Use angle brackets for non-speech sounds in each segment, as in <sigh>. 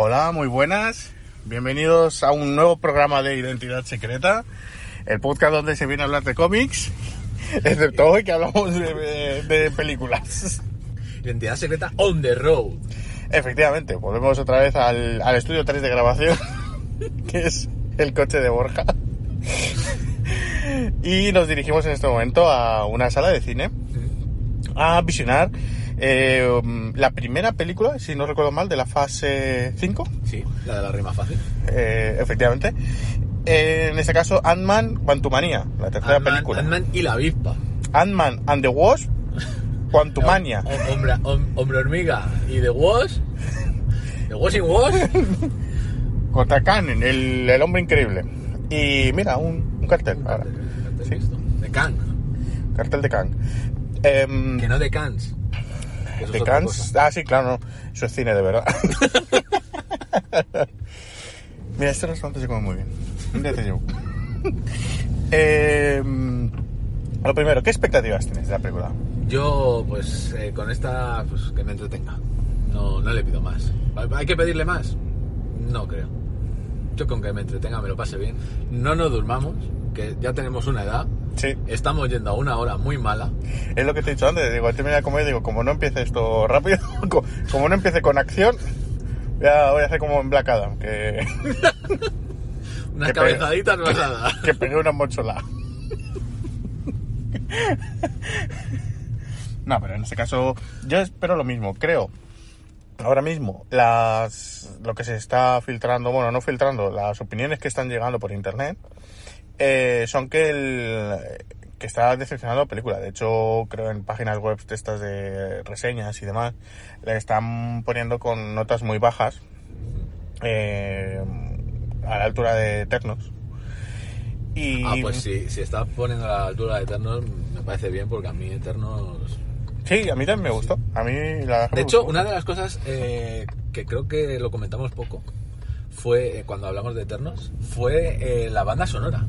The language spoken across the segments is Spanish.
Hola, muy buenas. Bienvenidos a un nuevo programa de Identidad Secreta, el podcast donde se viene a hablar de cómics, <laughs> excepto hoy que hablamos de, películas. Identidad secreta on the road. Efectivamente, volvemos otra vez al, al estudio 3 de grabación, <laughs> que es el coche de Borja. Y nos dirigimos en este momento a una sala de cine a visionar eh, um, la primera película, si no recuerdo mal, de la fase 5. Sí, la de la rima fácil. Eh, efectivamente. Eh, en este caso, Ant-Man Quantumania, la tercera película. Ant-Man y la avispa. Ant-Man and the Wasp, Quantumania. <laughs> Hom- Hombre, hom- hombre hormiga y The Wash. The Washing Wash. <laughs> Contra Khan, el, el hombre increíble. Y mira, un, un cartel ahora. Sí. De Khan. Cartel de Khan. Em, Que no de Cans. Eso de cosa. Ah, sí, claro, no. Eso es cine de verdad. <laughs> Mira, este restaurante se come muy bien. Día te llevo. Em, lo primero, ¿qué expectativas tienes de la película? Yo, pues, eh, con esta, pues, que me entretenga. No, no le pido más. ¿Hay que pedirle más? No creo. Yo con que me entretenga, me lo pase bien. No nos durmamos, que ya tenemos una edad. Sí. Estamos yendo a una hora muy mala. Es lo que te he dicho antes, digo, de comer, digo, como no empiece esto rápido, <laughs> co- como no empiece con acción, ya voy a hacer como en Black Adam, que, <laughs> Unas cabezaditas vas a dar. que pegué una mochola. No, pero en este caso, yo espero lo mismo, creo. Ahora mismo, las, lo que se está filtrando, bueno, no filtrando, las opiniones que están llegando por internet, eh, son que el, que está decepcionando la película. De hecho, creo en páginas web de estas de reseñas y demás, le están poniendo con notas muy bajas, eh, a la altura de Eternos. Y, Ah, pues si, si está poniendo a la altura de Eternos, me parece bien porque a mí Eternos... Sí, a mí también me gustó. A mí la De hecho, una de las cosas eh, que creo que lo comentamos poco fue, eh, cuando hablamos de Eternos, fue eh, la banda sonora.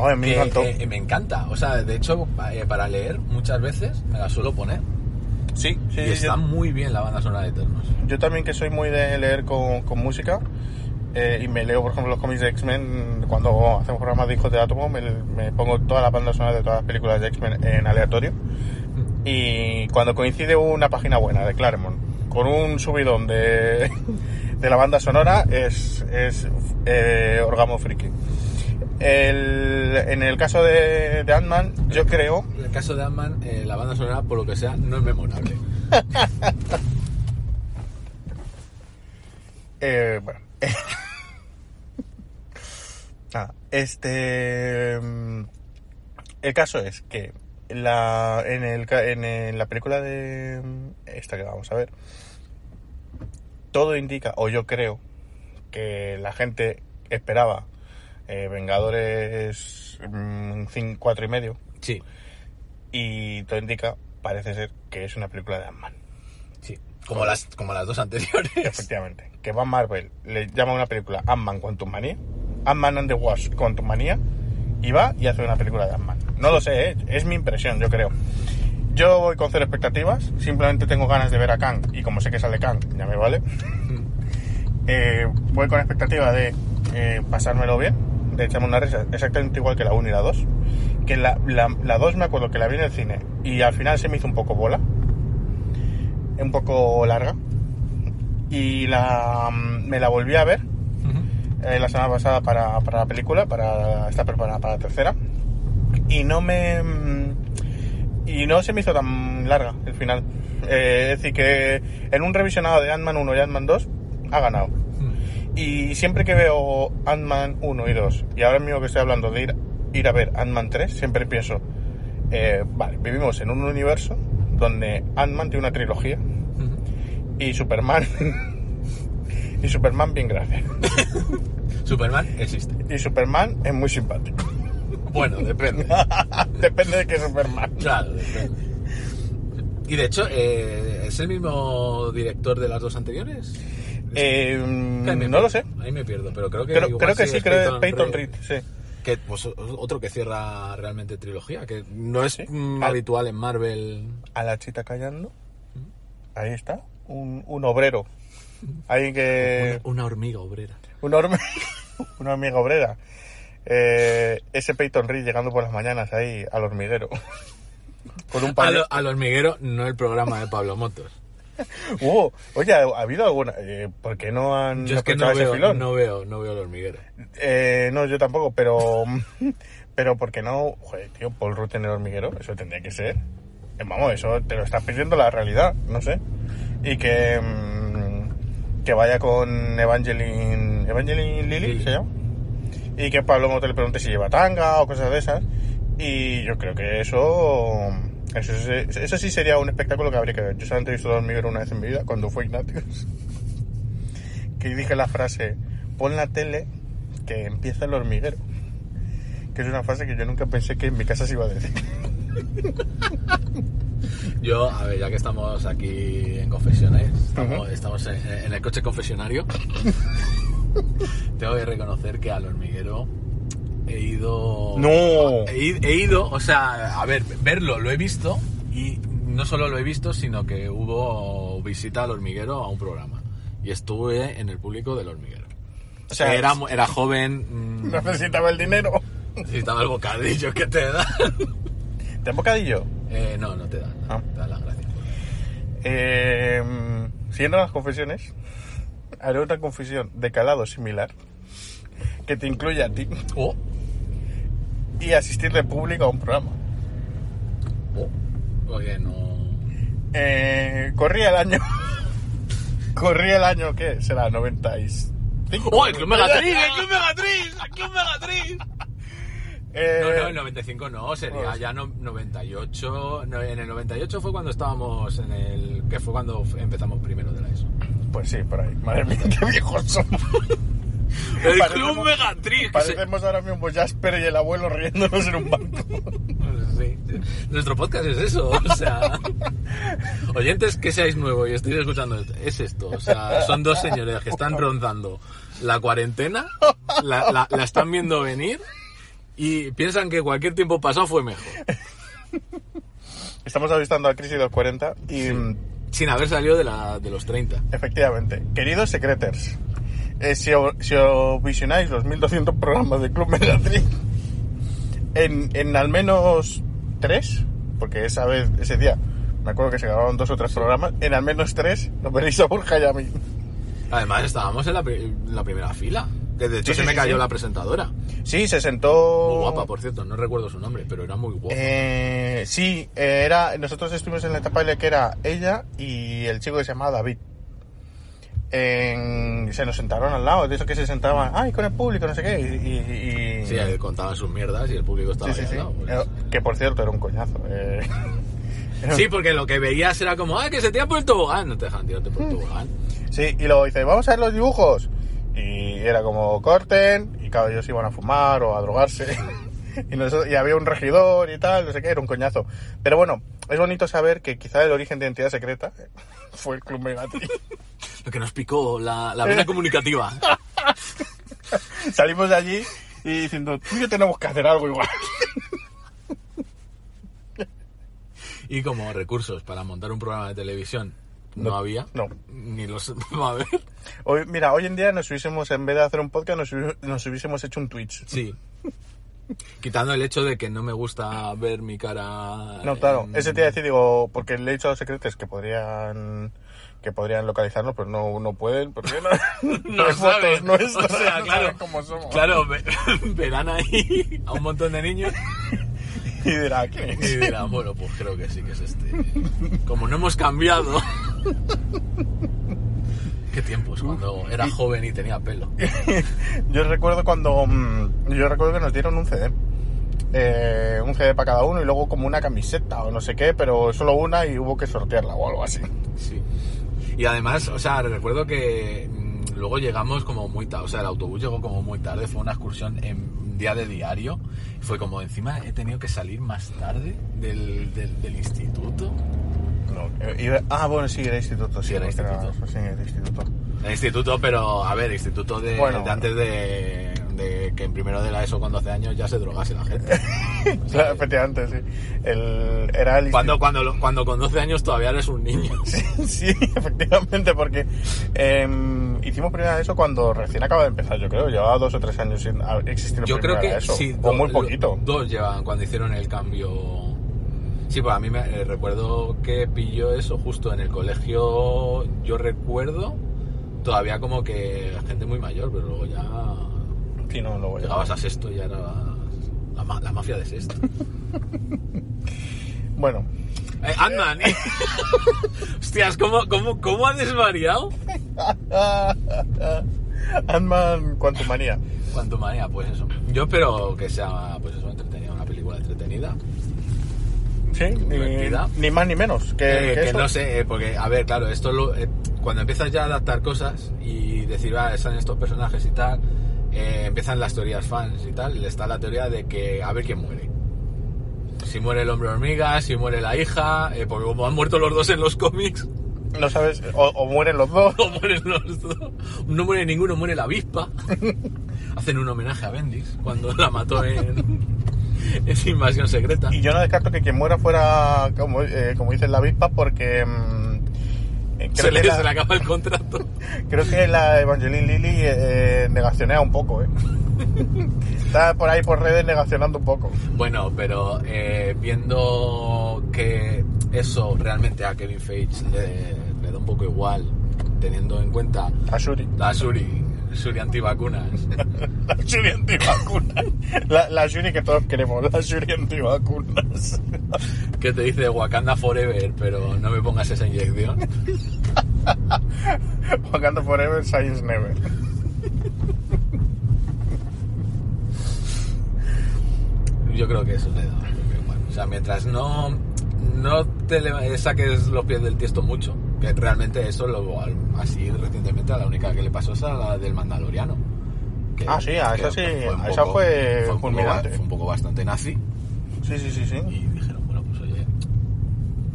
Ay, a mí me que, encantó. eh, me encanta. O sea, de hecho, eh, para leer muchas veces me la suelo poner. sí, sí, y yo- está muy bien la banda sonora de Eternos. Yo también que soy muy de leer con, con música eh, y me leo, por ejemplo, los cómics de X-Men. Cuando hacemos programas de Hijos de Átomo, me, me pongo toda la banda sonora de todas las películas de X-Men en aleatorio. Y cuando coincide una página buena de Claremont con un subidón de, <laughs> de la banda sonora, es, es eh, orgasmo friki. El- en el caso de, de Ant-Man, yo creo En el caso de Ant-Man, eh, la banda sonora, por lo que sea, no es memorable. <laughs> Eh, bueno. <laughs> Este. mm, El caso es que la, en, el, en, la película de. mm, Esta que vamos a ver. Todo indica, o yo creo, que la gente esperaba eh, Vengadores 4 y medio. Sí, Y todo indica, parece ser, que es una película de Ant-Man. sí. Como las, como las dos anteriores. <laughs> Efectivamente. Que Van Marvel le llama una película Ant-Man Quantum Manía, Ant-Man and the Wasp Quantum Manía, y va y hace una película de Ant-Man. No lo sé, ¿eh? es mi impresión, yo creo. Yo voy con cero expectativas, simplemente tengo ganas de ver a Kang, y como sé que sale Kang, ya me vale. <laughs> Eh, voy con expectativa de eh, pasármelo bien, de echarme una risa exactamente igual que la 1 y la 2. Que la, la, la 2 me acuerdo que la vi en el cine y al final se me hizo un poco bola, un poco larga. Y la, me la volví a ver eh, la semana pasada para, para la película, para estar preparada para la tercera. Y no me. Y no se me hizo tan larga el final. Eh, es decir, que en un revisionado de Ant-Man 1 y Ant-Man 2 ha ganado. Y siempre que veo Ant-Man 1 y 2, y ahora mismo que estoy hablando de ir, ir a ver Ant-Man 3, siempre pienso, eh, vale, vivimos en un universo donde Ant-Man tiene una trilogía y Superman. <laughs> y Superman, bien gracias. <laughs> Superman existe. Y Superman es muy simpático. Bueno, depende. <laughs> Depende de qué Superman. Claro, depende. Y de hecho, eh, ¿es el mismo director de las dos anteriores? Eh, no lo sé. Ahí me pierdo, pero creo que Creo, creo que sí, creo que Peyton Reed. Sí. Que pues, otro que cierra realmente trilogía, que no es Sí. mm, Al- habitual en Marvel. A la chita callando. Ahí está. Un, un obrero. Alguien que. Una, una hormiga obrera. Un horm- una amiga <laughs> obrera. Eh, ese Peyton Reed llegando por las mañanas ahí al hormiguero. <laughs> Con un al hormiguero, no el programa de Pablo Motos. <laughs> Uh, oye, ¿ha habido alguna? Eh, ¿Por qué no han Yo es que no veo, filón? no veo, no veo el hormiguero. Eh, no, yo tampoco, pero. <laughs> Pero ¿por qué no? Joder, tío, Paul Rudd en el hormiguero, eso tendría que ser. Eh, Vamos, eso te lo está pidiendo la realidad, no sé. Y que. mm, que vaya con Evangeline. ¿Evangeline Lilly Lilly. se llama? Y que Pablo Moto le pregunte si lleva tanga o cosas de esas. Y yo creo que eso. Eso, sí- eso sí sería un espectáculo que habría que ver. Yo solamente he visto el hormiguero una vez en mi vida, cuando fue Ignatius. <laughs> que dije la frase: pon la tele que empieza el hormiguero. Que es una frase que yo nunca pensé que en mi casa se iba a decir. <laughs> Yo, a ver, ya que estamos aquí en confesiones, estamos en, en el coche confesionario, <laughs> tengo que reconocer que al hormiguero he ido... ¡No! He, he ido, o sea, a ver, verlo lo he visto y no solo lo he visto, sino que hubo visita al hormiguero a un programa. Y estuve en el público del hormiguero. O sea, era, era joven, mm, necesitaba el dinero. necesitaba el bocadillo que te dan. ¿Te han bocadillo? Eh, no, no te dan, no, Ah. te dan las gracias. Eh, siguiendo las confesiones, haré una confesión de calado similar que te incluye a ti Oh, y asistir de público a un programa. oh, oye, no... Eh, corría el año. <laughs> corría el año, ¿qué? Será 95. ¡Oh, el Club Megatriz! ¡El Club Megatriz! ¡El <laughs> Club Megatriz! Eh, No, no, el 95 no, sería Pues- ya no, 98. no, en el 98 fue cuando estábamos en el. que fue cuando empezamos primero de la ESO. Pues sí, por ahí. Madre mía, qué viejos somos. <laughs> ¡El Parecemos- Club se- Parecemos ahora mismo Jasper y el abuelo riéndonos en un banco. Sí. Nuestro podcast es eso, o sea. <laughs> Oyentes que seáis nuevos y estéis escuchando esto, es esto. O sea, son dos señores que están rondando la cuarentena, la, la- la están viendo venir y piensan que cualquier tiempo pasado fue mejor. Estamos avistando a Crisis 240 y mm, Sin haber salido de, la, de los 30. efectivamente, queridos secreters, eh, si, o- si os visionáis los 1200 programas de Club Megatriz en, en al menos tres, porque esa vez, ese día, me acuerdo que se grabaron dos o tres programas, en al menos tres nos veréis a Borja y a mí. Además, estábamos en la, en la primera fila. Que de hecho Sí, se sí, me cayó sí. la presentadora. Sí, se sentó... Muy guapa, por cierto, no recuerdo su nombre, pero era muy guapa. Eh, sí, eh, era, nosotros estuvimos en la etapa en la que era ella y el chico que se llamaba David. En- se nos sentaron al lado, de eso que se sentaban, ay, con el público, no sé qué. Y, y- y- Sí, él contaba sus mierdas y el público estaba sí, sí, al sí. lado, pues. Eh, Que por cierto era un coñazo. eh. <laughs> Sí, porque lo que veías era como, ah, que se tira por el tobogán. No te dejan tirarte por el tobogán. Sí, y luego dice, vamos a ver los dibujos. Y era como corten, y claro, ellos iban a fumar o a drogarse. <laughs> Y, nosotros- y había un regidor y tal, no sé qué, era un coñazo. Pero bueno, es bonito saber que quizá el origen de Identidad Secreta fue el Club Megatriz. <laughs> Lo que nos picó la, la vena comunicativa. <laughs> Salimos de allí y diciendo, tú y yo tenemos que hacer algo igual. Y como recursos para montar un programa de televisión no, No, había. no. Ni los <laughs> va a ver. Hoy, mira, hoy en día nos hubiésemos, en vez de hacer un podcast, nos, nos hubiésemos hecho un Twitch. Sí. <laughs> Quitando el hecho de que no me gusta ver mi cara. No, claro, en- ese te iba a decir, digo, porque le he dicho a los secretos que podrían que podrían localizarnos, pero no, no pueden, porque no, <laughs> No fotos saben. nuestras, O sea, no claro. cómo somos. Claro, ve- <laughs> verán ahí a un montón de niños Y dirá, ¿quién y es? dirán, bueno, pues creo que sí que es este. Como no hemos cambiado. Qué tiempos, cuando era joven y tenía pelo. <laughs> Yo recuerdo cuando. mm, Yo recuerdo que nos dieron un CD. Eh, un CD para cada uno y luego como una camiseta o no sé qué, pero solo una y hubo que sortearla o algo así. Sí. Y además, o sea, recuerdo que mm, luego llegamos como muy tarde, o sea, el autobús llegó como muy tarde, fue una excursión en día de diario. Fue como, encima he tenido que salir más tarde del, del, del instituto. No, eh, iba- ah, bueno, sí, era instituto, sí, Sí, era instituto. sí, era instituto. El instituto, pero, a ver, instituto de, Bueno. de antes de, de que en primero de la ESO con 12 años ya se drogase la gente. <laughs> Claro, efectivamente, sí. El, era el cuando, cuando, cuando con 12 años todavía eres un niño. <laughs> Sí, efectivamente, porque em, hicimos primera de eso cuando recién acaba de empezar, yo creo. Llevaba dos o tres años sin existiendo Yo creo que de eso. sí, o do- muy poquito. Dos llevan cuando hicieron el cambio. Sí, pues a mí me eh, recuerdo que pilló eso justo en el colegio. Yo recuerdo todavía como que gente muy mayor, pero luego ya Sí, no, luego ya. llegabas a sexto y ya era la, ma- la mafia de sexto. <laughs> Bueno, Eh, Ant-Man. <laughs> Hostias, ¿cómo, cómo, ¿cómo ha desvariado? <laughs> Ant-Man Quantumania. Cuanto manía, pues eso. Yo espero que sea, pues eso, entretenida, una película entretenida. Sí, ni, más ni menos. Que, Eh, que que eso. no sé, eh, porque, a ver, claro, esto lo, eh, cuando empiezas ya a adaptar cosas y decir, ah, están estos personajes y tal, eh, empiezan las teorías fans y tal, y está la teoría de que a ver quién muere. Si muere el hombre hormiga, si muere la hija, porque como han muerto los dos en los cómics, No sabes, o, o mueren los dos. <laughs> no mueren los dos, no muere ninguno, muere la avispa. <laughs> Hacen un homenaje a Bendis cuando la mató en, <laughs> en Invasión Secreta. Y yo no descarto que quien muera fuera, como, eh, como dice la avispa, porque. mm, eh, Se le, la, se le acaba el contrato. <laughs> creo que la Evangeline Lilly eh, negacionea un poco, ¿eh? <laughs> Está por ahí por redes negacionando un poco. Bueno, pero eh, viendo que eso realmente a Kevin Feige le, le da un poco igual, teniendo en cuenta A Shuri. la Shuri, Shuri antivacunas, <laughs> La Shuri antivacunas. La, la Shuri que todos queremos, la Shuri antivacunas. <laughs> que te dice Wakanda Forever, pero no me pongas esa inyección. <laughs> Wakanda Forever, Science Never. Yo creo que eso le da. igual. O sea, mientras no, no te saques los pies del tiesto mucho, que realmente eso lo así recientemente a la única que le pasó es a la del Mandaloriano. que- Ah, sí, a esa sí, a esa fue un poco, fulminante. fue un poco bastante nazi. Sí, sí, sí, sí. Y dijeron, bueno, pues oye,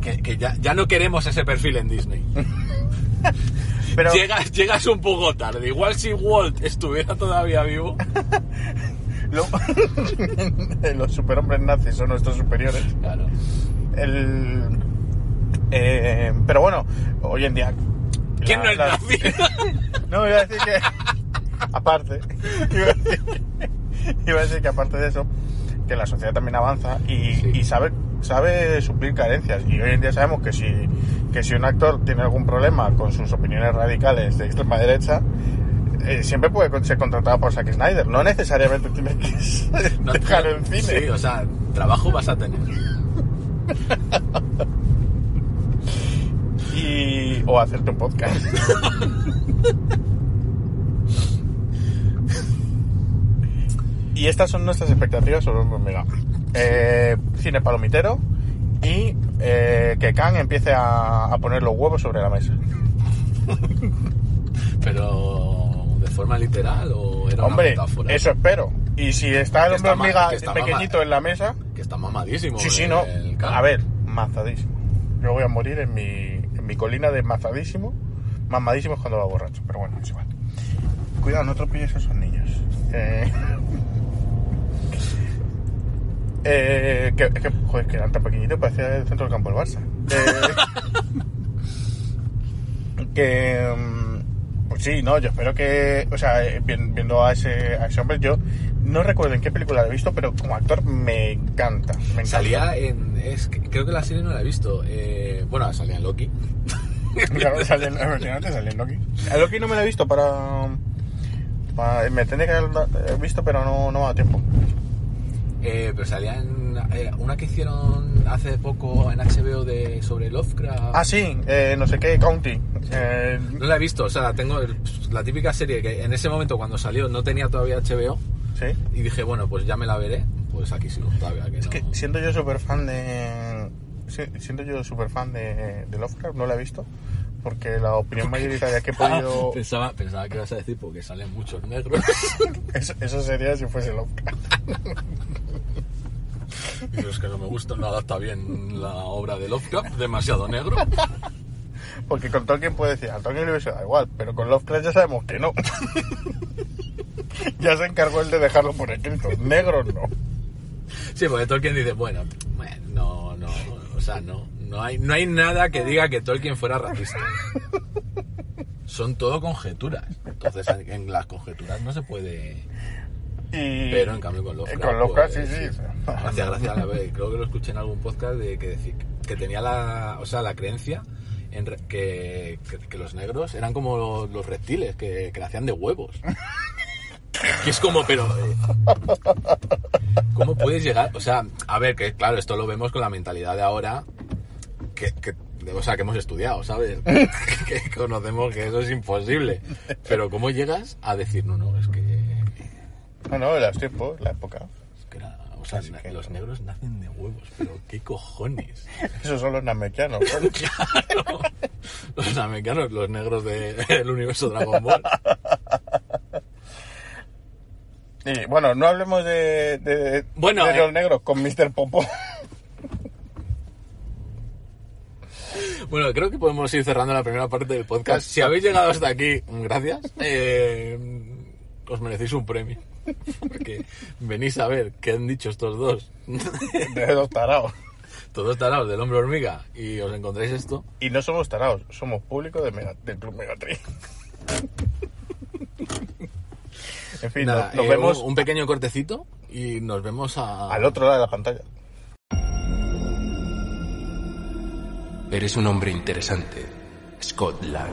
que, que ya, ya no queremos ese perfil en Disney. <laughs> Pero, Llegas, llegas un poco tarde. Igual si Walt estuviera todavía vivo. <laughs> lo- <laughs> los superhombres nazis son nuestros superiores. Claro. El, eh, pero bueno, hoy en día. ¿Quién la- no es la- nazi? <laughs> No, iba a decir que. Aparte. <laughs> Iba a decir que, iba a decir que aparte de eso, que la sociedad también avanza y, Sí. y sabe, sabe suplir carencias. Y hoy en día sabemos que si, que si un actor tiene algún problema con sus opiniones radicales de extrema derecha, eh, siempre puede ser contratado por Zack Snyder. No necesariamente tiene que <laughs> No, dejar el cine. Sí, o sea, trabajo vas a tener. O hacerte un podcast. <laughs> y estas son nuestras expectativas sobre Hombre Hormiga. Eh, cine palomitero y eh, que Khan empiece a, a poner los huevos sobre la mesa. <laughs> Pero, ¿de forma literal o era Hombre, una metáfora? eso espero. Y si está el hombre hormiga pequeñito en la mesa, Que está mamadísimo. sí, sí, no. A ver, mazadísimo. Yo voy a morir en mi, mi colina de mazadísimo. Mamadísimo es cuando va borracho, pero bueno, es igual. Cuidado, no atropelles a esos niños. Eh, <laughs> eh, que, que, que eran tan pequeñitos, parecía el centro del campo del Barça. Eh, <laughs> que. mm, Pues sí, no, yo espero que. O sea, eh, vi- viendo a ese, a ese hombre, yo no recuerdo en qué película lo he visto, pero como actor me encanta. Me encanta. Salía en. Es, creo que la serie no la he visto. Eh, bueno, salía en Loki. Claro, efectivamente sale en Loki. <laughs> El Loki no me lo he visto para. para- me tendría que haber da- visto, pero no, no me ha dado tiempo. Eh, pero salía en eh, una que hicieron hace poco en HBO de sobre Lovecraft. Ah, sí, eh, no sé qué, County. Eh, No la he visto, o sea, tengo el- la típica serie que en ese momento cuando salió no tenía todavía HBO sí. y dije, bueno, pues ya me la veré. Pues aquí sigo todavía, que Es no. que siendo yo súper fan de. Siendo yo súper fan de, de Lovecraft, no la he visto. Porque la opinión mayoritaria que he podido. <laughs> pensaba, pensaba que ibas a decir porque salen muchos negros. <laughs> Eso, eso sería si fuese Lovecraft. <laughs> y es que no me gusta, no adapta bien la obra de Lovecraft, demasiado negro. Porque con Tolkien puede decir, a Tolkien le hubiese dado igual, pero con Lovecraft ya sabemos que no. <laughs> ya se encargó él de dejarlo por escrito. Negros no. Sí, porque Tolkien dice, bueno, bueno, no, no, o sea, no, no hay, no hay nada que diga que Tolkien fuera racista. Son todo conjeturas. Entonces, en las conjeturas no se puede. Y... Pero en cambio con Lovecraft. Con Lovecraft, pues, sí, sí. Me hacía gracia a la vez. Creo que lo escuché en algún podcast de que decir que tenía la, o sea, la creencia en re- que, que, que los negros eran como los, los reptiles que, que nacían de huevos. Que es como, pero. eh, ¿Cómo puedes llegar? O sea, a ver, que claro, esto lo vemos con la mentalidad de ahora. Que, que- o sea, que hemos estudiado, ¿sabes? <laughs> <laughs> que conocemos que eso es imposible. Pero ¿cómo llegas a decir, no, no, es que. No, no, los tiempos, la época. es que era- o sea, que- los negros nacen de huevos, pero ¿qué cojones? <laughs> Esos son los namekianos. Claro. Los americanos, los negros de- del universo Dragon Ball. Y bueno, no hablemos de, de, Bueno, de eh. los negros con Mr. Popo. Bueno, creo que podemos ir cerrando la primera parte del podcast. Si habéis llegado hasta aquí, gracias. Eh, os merecéis un premio. Porque venís a ver qué han dicho estos dos. de los taraos. Todos tarados del hombre hormiga y os encontráis esto. Y no somos taraos, somos público de Mega- del Club Megatri. En fin, Nada, nos, nos eh, vemos un, pequeño cortecito y nos vemos a... al otro lado de la pantalla. Eres un hombre interesante, Scott Lang.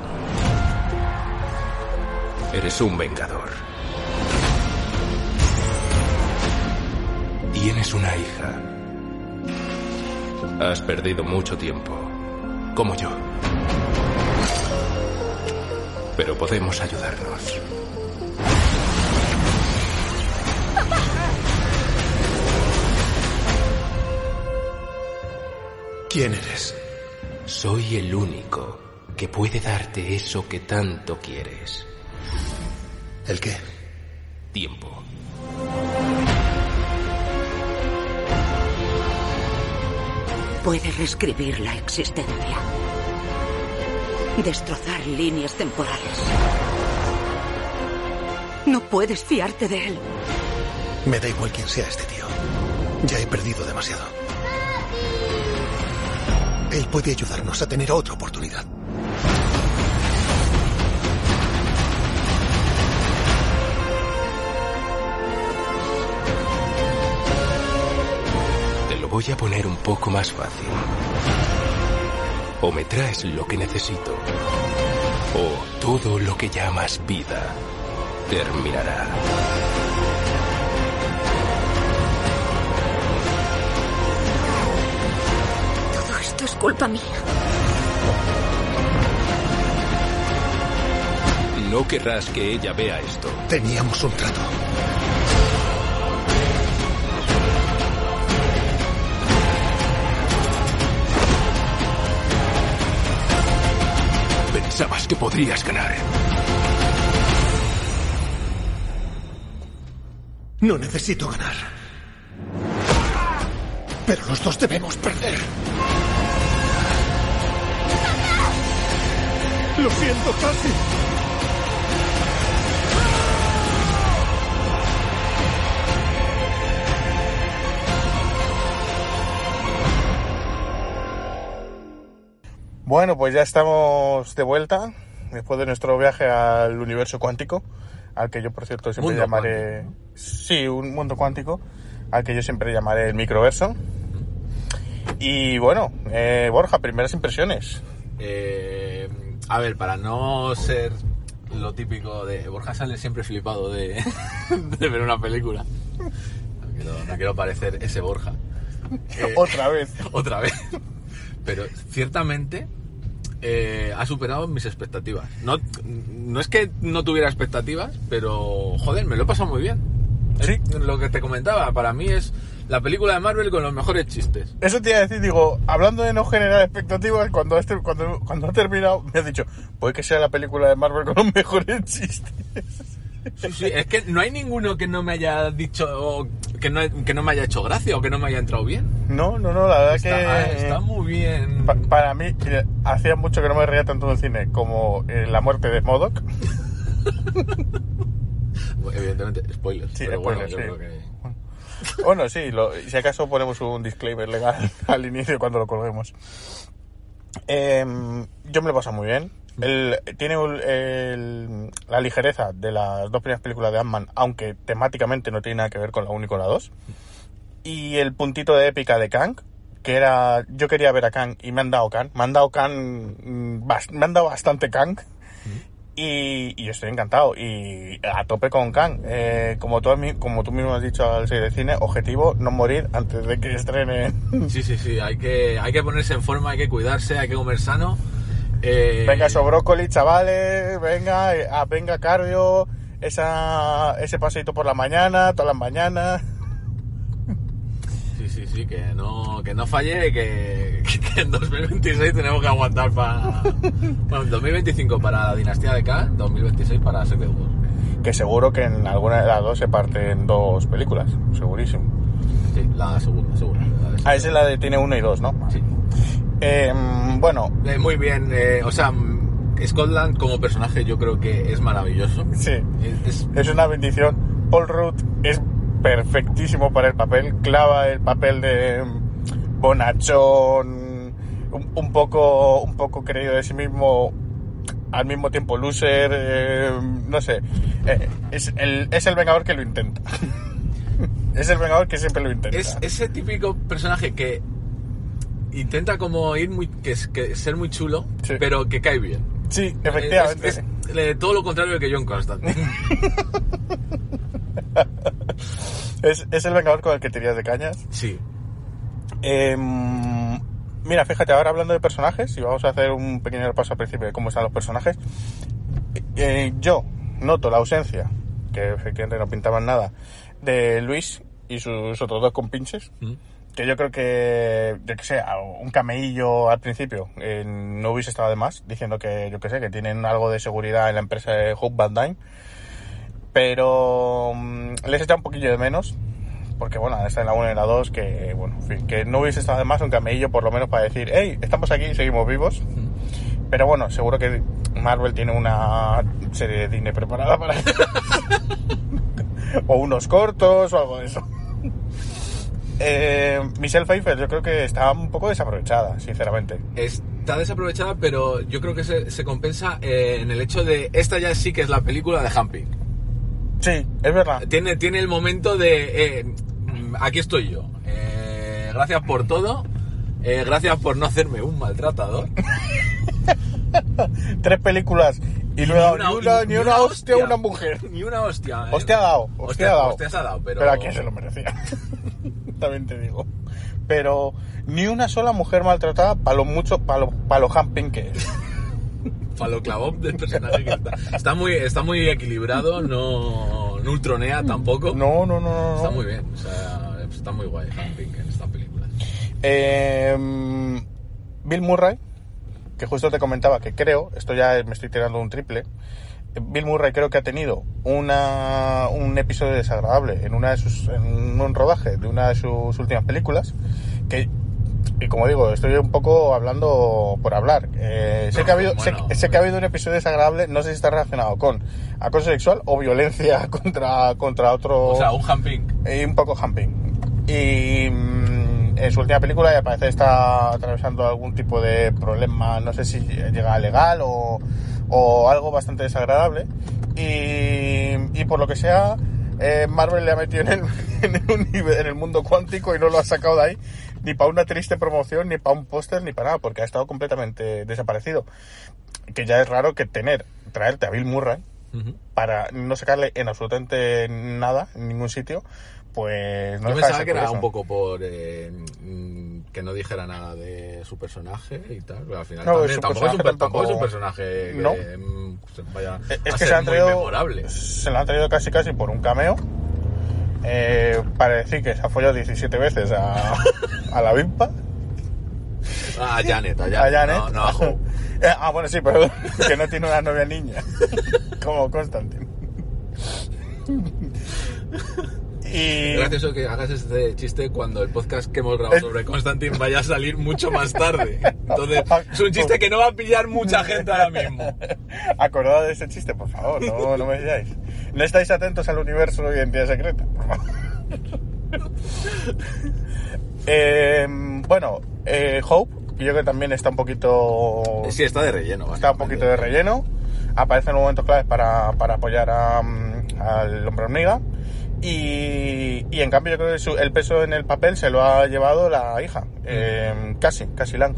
Eres un vengador. Tienes una hija. Has perdido mucho tiempo, como yo. Pero podemos ayudarnos. ¿Quién eres? Soy el único que puede darte eso que tanto quieres. ¿El qué? Tiempo. Puede reescribir la existencia. Destrozar líneas temporales. No puedes fiarte de él. Me da igual quién sea este tío. Ya he perdido demasiado. Él puede ayudarnos a tener otra oportunidad. Te lo voy a poner un poco más fácil. O me traes lo que necesito, o todo lo que llamas vida terminará. Culpa mía. No querrás que ella vea esto. Teníamos un trato. Pensabas que podrías ganar. No necesito ganar. Pero los dos debemos perder. Lo siento casi. Bueno, pues ya estamos de vuelta después de nuestro viaje al universo cuántico, al que yo, por cierto, siempre Mundo llamaré. Sí, un mundo cuántico, al que yo siempre llamaré el microverso. Y bueno, eh, Borja, primeras impresiones. Eh, a ver, para no ser lo típico de Borja sale siempre flipado de, <laughs> de ver una película. quiero, no quiero parecer ese Borja. <laughs> Eh, Otra vez. <laughs> otra vez. Pero ciertamente eh, ha superado mis expectativas. No, no es que no tuviera expectativas, pero joder, me lo he pasado muy bien. Sí. Lo que te comentaba, para mí es la película de Marvel con los mejores chistes. Eso te iba a decir, digo, hablando de no generar expectativas, cuando, este, cuando, cuando ha terminado, me has dicho, puede que sea la película de Marvel con los <laughs> mejores chistes. Sí, sí, es que no hay ninguno que no me haya dicho, o que no, que no me haya hecho gracia o que no me haya entrado bien. No, no, no, la verdad Está, que... está muy bien. Pa- para mí, hacía mucho que no me reía tanto del cine como eh, la muerte de Modoc. <laughs> Evidentemente, spoilers. Sí, pero bueno, yo sí. creo que... Bueno, sí, lo- si acaso ponemos un disclaimer legal <laughs> al inicio cuando lo colguemos. Em, yo me lo he pasado muy bien. El- tiene el- la ligereza de las dos primeras películas de Ant-Man, aunque temáticamente no tiene nada que ver con la 1 y con la 2. Y el puntito de épica de Kang, que era. Yo quería ver a Kang y me han dado Kang. Me han dado Kang. mm, Me han dado bastante Kang. Y, y yo estoy encantado. Y a tope con Kang. Eh, como, tú, como tú mismo has dicho al 6 de cine, objetivo no morir antes de que estrene. <laughs> Sí, sí, sí, hay que, hay que ponerse en forma, hay que cuidarse, hay que comer sano. Eh, Venga, esos brócoli, chavales. Venga, eh, ah, venga, cardio. Esa, ese paseito por la mañana, todas las mañanas. <laughs> Sí, que no, que no falle, que, que <laughs> en 2026 tenemos que aguantar para... Bueno, 2025 para la dinastía de K, 2026 para Secret Wars. Que seguro que en alguna de las dos se parten dos películas. Segurísimo. Sí, la segunda, la de Ah, esa es la de tiene uno y dos, ¿no? Sí. Eh, bueno, Eh, muy bien, eh, o sea, Scotland como personaje yo creo que es maravilloso. sí. Es- es- Es una bendición. Paul Rudd es perfectísimo para el papel. Clava el papel de bonachón, un, un poco, un poco creído de sí mismo, al mismo tiempo loser. eh, no sé. Eh, es, el, es el vengador que lo intenta. <laughs> es el vengador que siempre lo intenta. es ese típico personaje que intenta como ir muy, que, ser muy chulo, Sí. pero que cae bien. Sí, efectivamente. Es, es, todo lo contrario que John Constantine. <laughs> Es, es el vengador con el que te irías de cañas. sí. Em, mira, fíjate, ahora hablando de personajes, y vamos a hacer un pequeño repaso al principio de cómo están los personajes. eh, yo noto la ausencia, que efectivamente no pintaban nada, de Luis y sus otros dos compinches. Mm. Que yo creo que, yo que sé, un cameillo al principio eh, no hubiese estado de más, diciendo que, yo que sé, que tienen algo de seguridad en la empresa de Hope Van Dyne. Pero mm, les echa un poquillo de menos, porque bueno, está en la 1 y en la 2, que bueno, en fin, que no hubiese estado de más un cameillo por lo menos para decir, hey, estamos aquí y seguimos vivos. Pero bueno, seguro que Marvel tiene una serie de Disney preparada para <laughs> o unos cortos o algo de eso. Eh, Michelle Pfeiffer yo creo que está un poco desaprovechada, sinceramente. Está desaprovechada, pero yo creo que se, se compensa eh, en el hecho de esta ya sí que es la película de Humping. Sí, es verdad. Tiene, tiene el momento de eh, mm, aquí estoy yo. Eh, gracias por todo. eh, gracias por no hacerme un maltratador. <laughs> Tres películas y luego ni una, y- ni una hostia a una mujer. Ni una hostia. eh. Hostia ha dado, hostia ha dado. Hostias ha dado, pero... Pero a quién se lo merecía. <laughs> También te digo. Pero ni una sola mujer maltratada para lo mucho, para lo, para lo que es. Faloclavón del personaje que está. Está muy, está muy equilibrado, no, no ultronea tampoco. No, no, no, no. Está muy bien, o sea, está muy guay Humping en esta película. Eh, Bill Murray, que justo te comentaba que creo, esto ya me estoy tirando un triple. Bill Murray creo que ha tenido una, un episodio desagradable en una de sus en un rodaje de una de sus últimas películas que y como digo estoy un poco hablando por hablar Eh, sé que ha habido sé- bueno, sé, que ha habido un episodio desagradable no sé si está relacionado con acoso sexual o violencia <laughs> contra contra otro O sea, un Humping. y un poco humping. Y mm, en su última película, al parecer, está atravesando algún tipo de problema, no sé si llega a legal o, o algo bastante desagradable. Y, y por lo que sea, eh, Marvel le ha metido en el, <laughs> en, el universo- en el mundo cuántico y no lo ha sacado de ahí, ni para una triste promoción, ni para un póster, ni para nada, porque ha estado completamente desaparecido. Que ya es raro que tener, traerte a Bill Murray, Ujú. para no sacarle en absolutamente nada, en ningún sitio, pues no Yo pensaba que era un poco por eh, mm, que no dijera nada de su personaje y tal. Pero al final No, también tampoco, es un, tampoco es un personaje que No. mm, se vaya Es a que ser se han muy traído. memorable. Se lo han traído casi casi por un cameo. Eh, para decir que se ha follado 17 veces a, a la Vimpa. Ah, a Janet, a Janet. A Janet. No, no a Hope. <laughs> Eh, ah, bueno, sí, perdón. <laughs> Que no tiene una novia niña. <laughs> Como Constantine. Y. Es gracioso que hagas este chiste cuando el podcast que hemos grabado sobre Constantine vaya a salir mucho más tarde. Entonces, es un chiste que no va a pillar mucha gente ahora mismo. Acordado de ese chiste, por favor, no, no me digáis. No estáis atentos al universo de identidad secreta, por favor. Eh, bueno, eh, Hope, que yo que también está un poquito. Sí, está de relleno. Está un poquito de relleno. Aparece en un momento clave para, para apoyar a, mm, al hombre hormiga. Y, y en cambio yo creo que su- el peso en el papel se lo ha llevado la hija, eh, casi, casi Lang.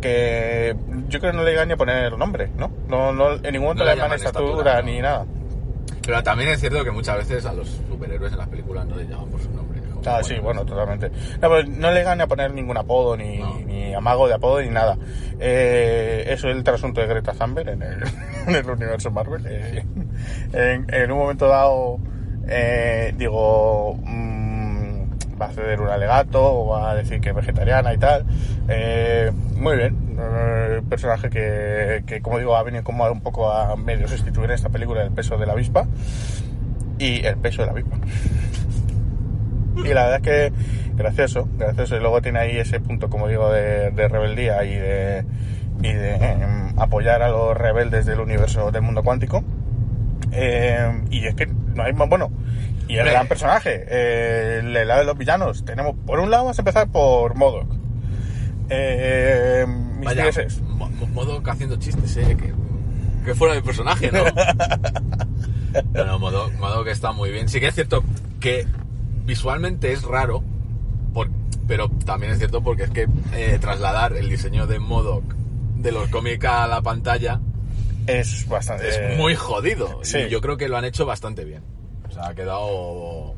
Que yo creo que no le llegan ni a poner nombre, ¿no? No, no en ningún momento No le le llaman estatura, estatura, no. ni nada. Pero también es cierto que muchas veces a los superhéroes en las películas no les llaman por su nombre. Ah, sí, bueno, totalmente. No, pero no le ni a poner ningún apodo, ni, No. ni amago de apodo, ni nada. Eh, eso es el trasunto de Greta Thunberg en el, <laughs> en el universo Marvel. Eh, en, en un momento dado, eh, digo, mm, va a ceder un alegato, o va a decir que es vegetariana y tal. Eh, muy bien. Eh, personaje que, que, como digo, ha venido como un poco a medio sustituir en esta película el peso de la avispa. Y el peso de la avispa. Y la verdad es que gracioso, gracioso. Y luego tiene ahí ese punto, como digo, de, de rebeldía y de, y de em, apoyar a los rebeldes del universo del mundo cuántico. Eh, y es que no hay más, bueno, y el gran personaje, eh, el lado de los villanos. Tenemos, por un lado, vamos a empezar por Modok. Eh, mis Vaya, dieces. mo- mo- modo que haciendo chistes, eh, que, que fuera de personaje, ¿no? <laughs> no, no, modo, modo que está muy bien. Sí que es cierto que visualmente es raro, por- pero también es cierto porque es que eh, trasladar el diseño de Modoc de los cómics a la pantalla Es bastante. es muy jodido. sí. Y yo creo que lo han hecho bastante bien. O sea, ha quedado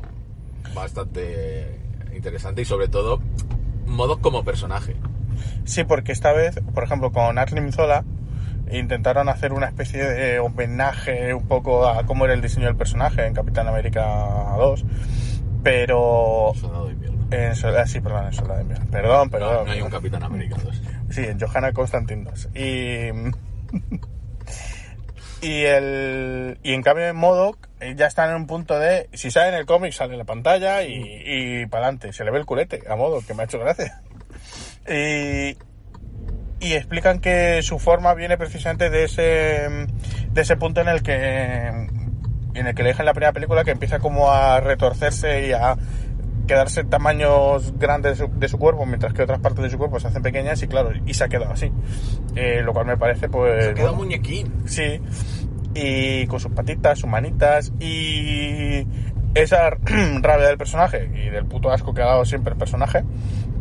bastante interesante y sobre todo Modoc como personaje. Sí, porque esta vez, por ejemplo, con Arnim Zola intentaron hacer una especie de homenaje un poco a cómo era el diseño del personaje en Capitán América 2, pero Soldado de invierno. en Sol- ah, sí, perdón, en Soldado de Invierno. Perdón, perdón. No, no hay un Capitán América 2. Sí, en Johanna Constantine 2. Y. Y el. Y en cambio en Modoc eh, ya están en un punto de. Si sale en el cómic, sale en la pantalla y, y para adelante. Se le ve el culete a Modoc, que me ha hecho gracia. Y. Y explican que su forma viene precisamente de ese. De ese punto en el que. En el que le dejan la primera película que empieza como a retorcerse y a quedarse tamaños grandes de su, de su cuerpo, mientras que otras partes de su cuerpo se hacen pequeñas y claro, y se ha quedado así. Eh, lo cual me parece pues... Se queda bueno, muñequín. Sí. Y con sus patitas, sus manitas y esa <clears throat> rabia del personaje y del puto asco que ha dado siempre el personaje,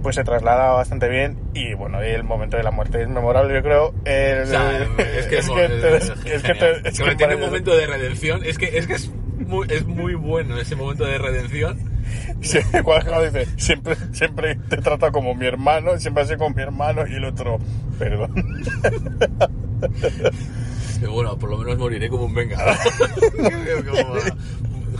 pues se traslada bastante bien y bueno, y el momento de la muerte es memorable, yo creo. El- O sea, <laughs> es que es, te- es es que te- es Que que tiene un momento de redención. Es que es, que es, muy, es muy bueno ese momento de redención. <laughs> Cuando dice, siempre, siempre te trata como mi hermano, siempre así con mi hermano y el otro, perdón. <laughs> Que bueno, por lo menos moriré como un vengador. <laughs>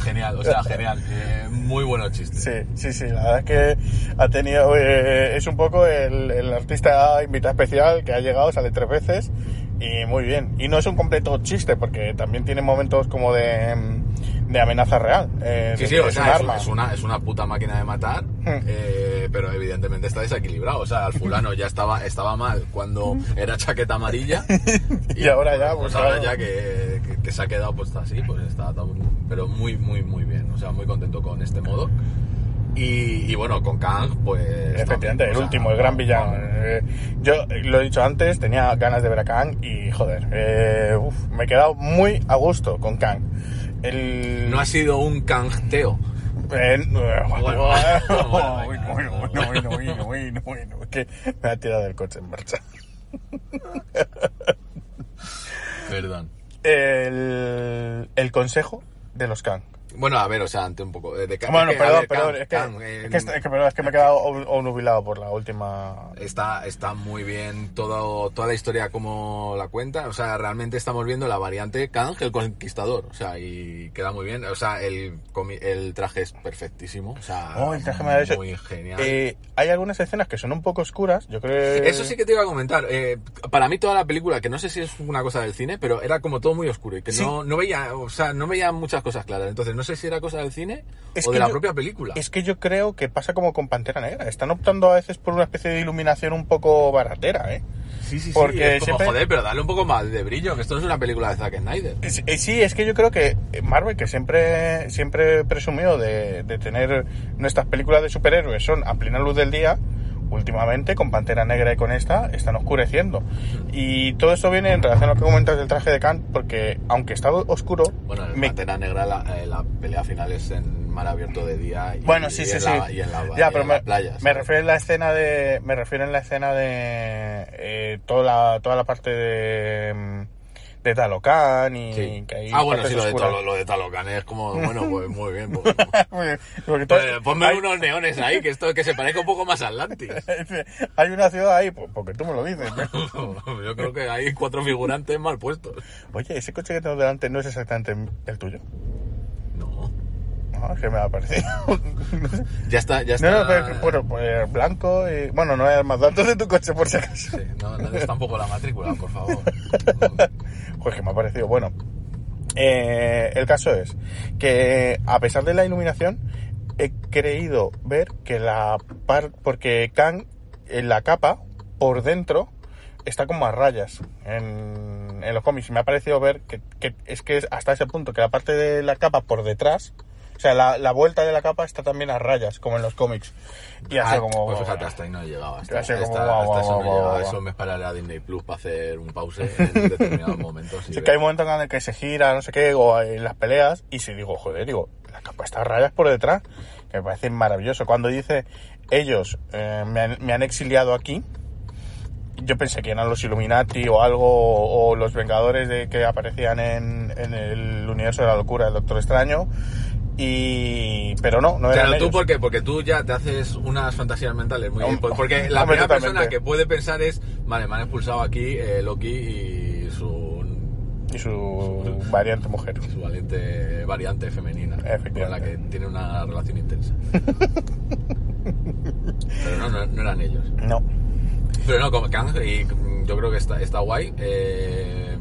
Genial, o sea, genial. Eh, muy buenos chistes. Sí, sí, sí, la verdad es que ha tenido, eh, es un poco el, el artista invitado especial que ha llegado, sale tres veces y muy bien. Y no es un completo chiste porque también tiene momentos como de, mm, de amenaza real. eh, Sí, sí, o es sea, es, es una, es una puta máquina de matar, eh, pero evidentemente está desequilibrado. O sea, al fulano ya estaba, estaba mal cuando era chaqueta amarilla. <laughs> Y ahora ya, pues, pues, ahora claro. ya que, que- que se ha quedado puesto así, pues está pero muy, muy, muy bien. O sea, muy contento con este modo. Y, y bueno, con Kang, pues. Efectivamente, también, el o sea, último, el gran villano. Eh, yo lo he dicho antes, tenía ganas de ver a Kang y joder, eh, uf, me he quedado muy a gusto con Kang. No ha sido un canjeo. Me ha tirado el coche en marcha. Perdón. El, consejo de los Kang. Bueno, a ver, o sea, ante un poco de Kang- Bueno, es que, perdón, ver, perdón, es que, Kang, es que, es que, perdón, es que me he quedado ob- obnubilado por la última... Está, está muy bien todo, toda la historia como la cuenta. O sea, realmente estamos viendo la variante Kang, el conquistador. O sea, y queda muy bien. O sea, el, el traje es perfectísimo. O sea, Oh, el traje maravilloso. muy genial. Eh, hay algunas escenas que son un poco oscuras, yo creo... Eso sí que te iba a comentar. Eh, para mí toda la película, que no sé si es una cosa del cine, pero era como todo muy oscuro y que Sí. no, no veía, o sea, no veía muchas cosas claras. Entonces no sé si era cosa del cine Es o de la yo- propia película. Es que yo creo que pasa como con Pantera Negra. Están optando a veces por una especie de iluminación un poco baratera, ¿eh? Sí, sí, sí. porque es como, siempre- joder, pero dale un poco más de brillo, que esto no es una película de Zack Snyder. Es- eh, Sí, es que yo creo que Marvel, que siempre, siempre presumió de, de tener nuestras películas de superhéroes, son a plena luz del día, últimamente con Pantera Negra y con esta, están oscureciendo. Y todo esto viene en relación a lo que comentas del traje de Khan, porque aunque está oscuro, Bueno, en me- Pantera Negra la, eh, la pelea final es en mar abierto de día y, Bueno, sí, y sí, en sí. la- y en la, ya, y pero en me, la playa. me refiero en la escena de, me refiero en la escena de eh, toda la, toda la parte de, mm, de Talocan y Sí. que hay Ah, bueno, sí, lo de. Talo- lo de Talocan es como, <laughs> bueno, pues muy bien. pues. Porque todo- Eh, ponme hay, unos neones ahí, que esto que se parezca un poco más a Atlantis. <laughs> hay una ciudad ahí, pues, porque tú me lo dices. <laughs> ¿no? Yo creo que hay cuatro figurantes mal puestos. Oye, ese coche que tengo delante no es exactamente el tuyo. No. No, que me ha parecido. <laughs> Ya está, ya está. no, no, pero bueno, pues blanco y... Bueno, no es más datos de tu coche por si acaso. Sí, no, no des tampoco la matrícula, por favor. <laughs> Pues que me ha parecido bueno. Eh, el caso es que a pesar de la iluminación he creído ver que la par porque Kang en la capa por dentro está como a rayas en, en los cómics me ha parecido ver que, que es que es hasta ese punto que la parte de la capa por detrás o sea la, la vuelta de la capa está también a rayas como en los cómics y así Ah, como Pues fíjate, hasta ahí no he llegado. Hasta, Así como hasta- hasta eso no guau. Eso me esperaré a Disney Plus para hacer un pause en determinados momentos. Sí que hay momentos en el que se gira, no sé qué, o en las peleas, y si digo, joder, digo, la capa está a rayas por detrás, que me parece maravilloso. Cuando dice, ellos eh, me, han, me han exiliado aquí, yo pensé que eran los Illuminati o algo, o, o los Vengadores de que aparecían en, en el universo de la locura del Doctor Extraño, y pero no, no eran Pero tú, ellos. ¿por qué? Porque tú ya te haces unas fantasías mentales muy Hom- Porque la primera persona que puede pensar es, vale, me han expulsado aquí eh, Loki y su, Y su variante mujer. su valiente variante femenina con la que tiene una relación intensa. <laughs> Pero no, no, no eran ellos. No. Pero no, como Kang, y yo creo que está, está guay. eh,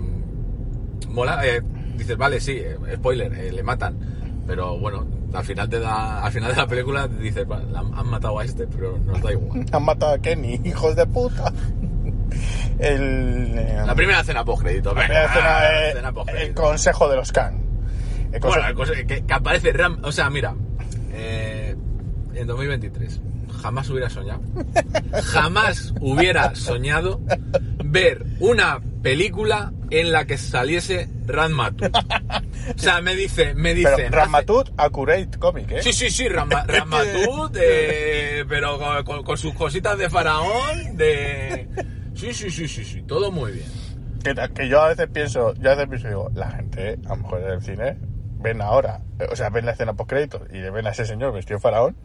mola, eh, dices, vale, sí, eh, spoiler, eh, le matan. Pero bueno, al final te da, al final de la película dices, "Vale, la han matado a este, pero nos da igual. <laughs> Han matado a Kenny, hijos de puta. El, eh, La primera escena post crédito. La primera escena, eh, escena el consejo de los Khan. El Bueno, consejo- el cosa- que, que aparece Ram, o sea, mira, eh, en 2023 jamás hubiera soñado, jamás hubiera soñado ver una película en la que saliese Ranmatut. O sea, me dice, me pero dice, Ramatut, accurate comic, ¿eh? Sí, sí, sí, Rama- <laughs> Ramatut, eh, pero con, con- con sus cositas de faraón, de... Sí, sí, sí, sí, sí, todo muy bien. Que, que yo a veces pienso, yo a veces pienso, digo, la gente, a lo mejor en el cine, ven ahora, eh, o sea, ven la escena post créditos y ven a ese señor vestido de faraón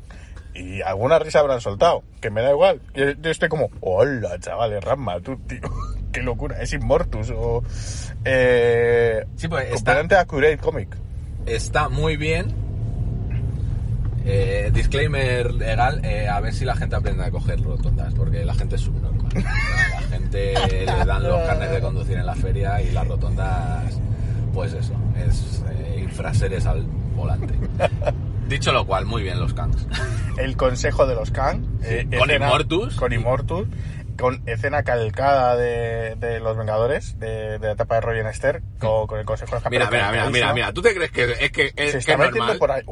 y alguna risa habrán soltado, que me da igual. Yo, yo estoy como, hola, chavales, Ramatut, tío, qué locura, es Immortus o... Eh, Sí, pues está- accurate comic. está muy bien. Eh, disclaimer legal, eh, a ver si la gente aprende a coger rotondas, porque la gente es subnormal. <laughs> La gente le dan los carnes de conducir en la feria y las rotondas, pues eso, es eh, infraseres al volante. <laughs> Dicho lo cual, muy bien los Kangs. El consejo de los Khan. eh, con escena- Immortus. Con Immortus. Con escena calcada de, de los Vengadores, de, de la etapa de Roy Esther, con, con el consejo de Mira, mira, mira, mira, mira, ¿tú te crees que es que es, Se que es normal? por ahí.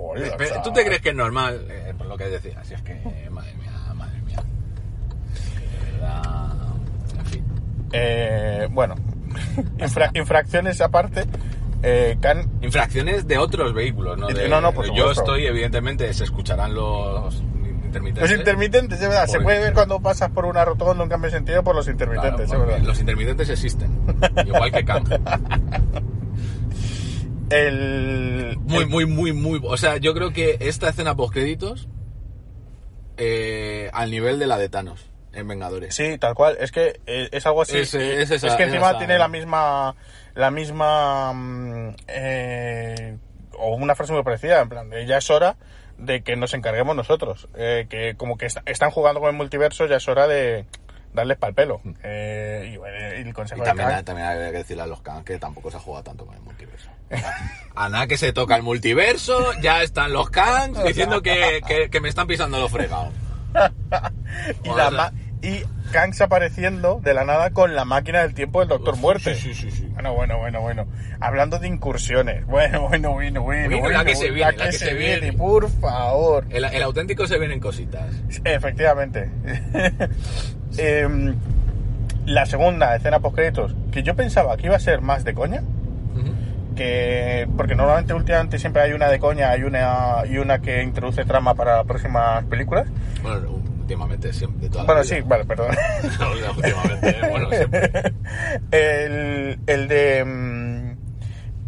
¿Tú te crees que es normal? Eh, por lo que decía, si es que, madre mía, madre mía. De verdad, en fin. Eh, bueno, <laughs> infra- infracciones aparte, eh, Khan Infracciones de otros vehículos, ¿no? De- No, no, por Yo estoy, evidentemente, se escucharán los intermitentes. Los intermitentes, es verdad, se puede ver cuando pasas por una rotonda un cambio de sentido por los Claro, intermitentes, es porque verdad. los intermitentes existen, <laughs> igual que. El, Muy, el- muy, muy, muy. O sea, yo creo que esta escena post créditos al nivel de la de Thanos en Vengadores. Sí, tal cual. Es que eh, es algo así. Es, eh, es esa- que encima esa- tiene la misma. La misma. mm, eh, o una frase muy parecida. En plan, de ya es hora de que nos encarguemos nosotros. Eh, que como que est- están jugando con el multiverso, ya es hora de darles pal pelo. Eh, y, bueno, y el Mm. Y consejo de también, hay- también hay que decirle a los Kang que tampoco se ha jugado tanto con el multiverso. A nada que se toca el multiverso, ya están los Kangs diciendo que, que- que me están pisando los fregados. <laughs> y, la y Kangs apareciendo de la nada con la máquina del tiempo del Doctor Muerte. Sí, sí, sí, sí. Bueno, bueno, bueno, bueno. Hablando de incursiones. <laughs> Bueno, bueno, bueno, bueno. Bueno, la que se viene, la que se viene. por favor. El, el auténtico se vienen cositas. Efectivamente. <laughs> Em, la segunda escena post créditos, que yo pensaba que iba a ser más de coña, que porque normalmente últimamente siempre hay una de coña, hay una y una que introduce trama para próximas películas. Bueno, últimamente siempre. De toda la Bueno, sí, vale, perdón. <laughs> Últimamente, ¿eh? bueno, siempre. <laughs> el, el de mm,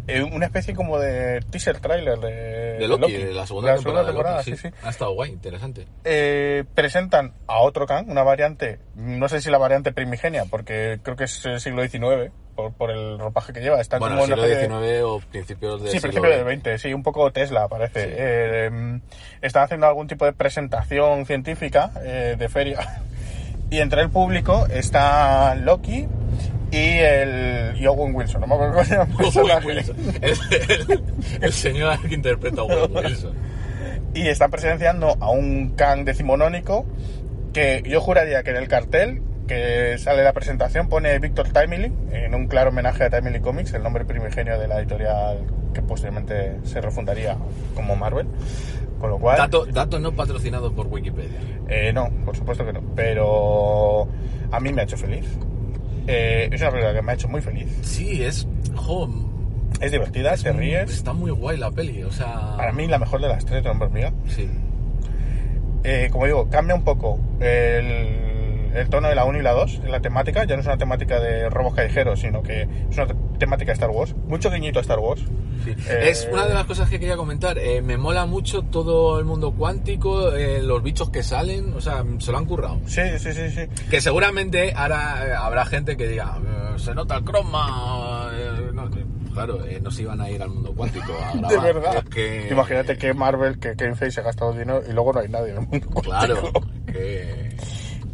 eh, una especie como de teaser trailer de, De Loki, de la segunda temporada. de Loki, sí, sí. Ha estado guay, interesante. Eh, presentan a otro Kang, una variante, no sé si la variante primigenia, porque creo que es el siglo XIX, por, por el ropaje que lleva. Está Bueno, como siglo de- XIX o principios del Sí, siglo principio del XX. 20, sí, un poco Tesla parece. Sí. Eh, mm, están haciendo algún tipo de presentación científica eh, de feria. <laughs> Y entre el público está Loki y el y Owen Wilson. No me acuerdo cómo se llama el personaje. Owen Wilson. El, el- el señor que interpreta a Owen <laughs> Wilson. Y están presenciando a un Kang decimonónico que yo juraría que en el cartel que sale la presentación pone Victor Timely, en un claro homenaje a Timely Comics, el nombre primigenio de la editorial que posteriormente se refundaría como Marvel. Con lo cual... Dato, dato no patrocinado por Wikipedia. Eh, no, por supuesto que no. Pero a mí me ha hecho feliz. Eh, es una película que me ha hecho muy feliz. Sí, es. jo, Es divertida, te ríes. Está muy guay la peli, o sea. Para mí la mejor de las tres, de. Sí. Eh, como digo, cambia un poco el, el tono de la 1 y la 2 en la temática. Ya no es una temática de robos callejeros, sino que es una te- temática de Star Wars. Mucho guiñito a Star Wars. Sí. Eh, Es una de las cosas que quería comentar. Eh, me mola mucho todo el mundo cuántico, eh, los bichos que salen, o sea, se lo han currado. Sí, sí, sí, sí. Que seguramente ahora eh, habrá gente que diga, "Eh, se nota el croma. eh, no, claro, eh, no se iban a ir al mundo cuántico a <laughs> grabar. De verdad. Que- Imagínate que Marvel, que Kevin Feige se ha gastado dinero y luego no hay nadie en el mundo. Claro, cuántico. que.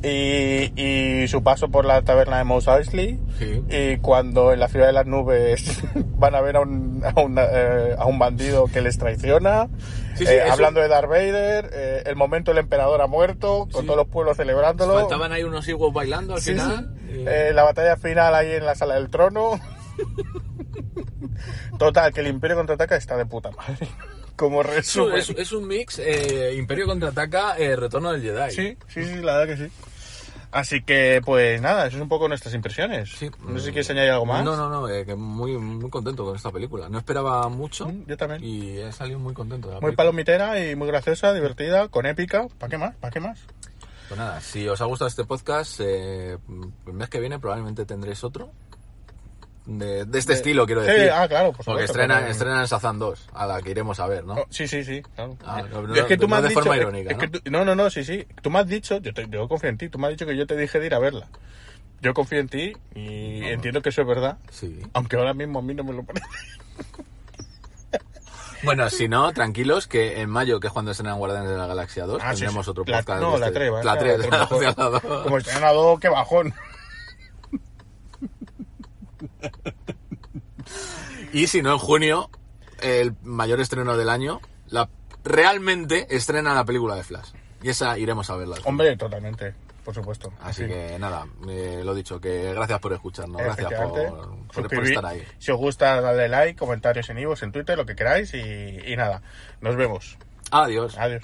Y, y su paso por la taberna de Mos Eisley. Sí. Y cuando en la ciudad de las nubes <laughs> van a ver a un, a un, eh, a un bandido que les traiciona. Sí, sí, eh, hablando de Darth Vader, eh, el momento el emperador ha muerto, con todos los pueblos celebrándolo. Faltaban ahí unos higos bailando al final. Eh, la batalla final ahí en la sala del trono. <laughs> Total, que el Imperio contraataca está de puta madre. <laughs> Como resumen. es- es un mix Imperio contraataca, eh, Retorno del Jedi. Sí, sí, sí, la verdad que sí. Así que, pues nada, eso es un poco nuestras impresiones. Sí. No sé si quieres añadir algo más. No, no, no, eh, que muy, muy contento con esta película. No esperaba mucho Mm, Yo también. y he salido muy contento. De la Muy película. palomitera y muy graciosa, divertida, con épica. ¿Para qué más? ¿Para qué más? Pues nada, si os ha gustado este podcast, eh, el mes que viene probablemente tendréis otro. De, de este De- estilo, quiero Sí, decir. ah, claro, por Porque estrenan, pero- estrenan Shazam 2, a la que iremos a ver, ¿no? Oh, sí, sí, sí, claro. Ah, no, es que tú no me has de dicho, forma irónica, es que ¿no? tú- no, no, no, sí, sí. Tú me has dicho, yo, te, yo confío en ti, tú me has dicho que yo te dije de ir a verla. Yo confío en ti y entiendo que eso es verdad, Sí. aunque ahora mismo a mí no me lo parece. <laughs> Bueno, si no, tranquilos, que en mayo, que es cuando estrenan Guardianes de la Galaxia 2, Ah, sí, tendremos sí. otro La- podcast. no, de la este- 3, va, La la 3, tres la mejor. la dos. Como estrenado, qué bajón. Y si no, en junio, el mayor estreno del año, la realmente estrena la película de Flash. Y esa iremos a verla. Hombre, totalmente, por supuesto. Así Sí. que nada, eh, lo dicho, que gracias por escucharnos, gracias por, por- por Suscribir. estar ahí. Si os gusta, dadle like, comentarios en iVoox, en Twitter, lo que queráis y, y nada. Nos vemos. Adiós. Adiós.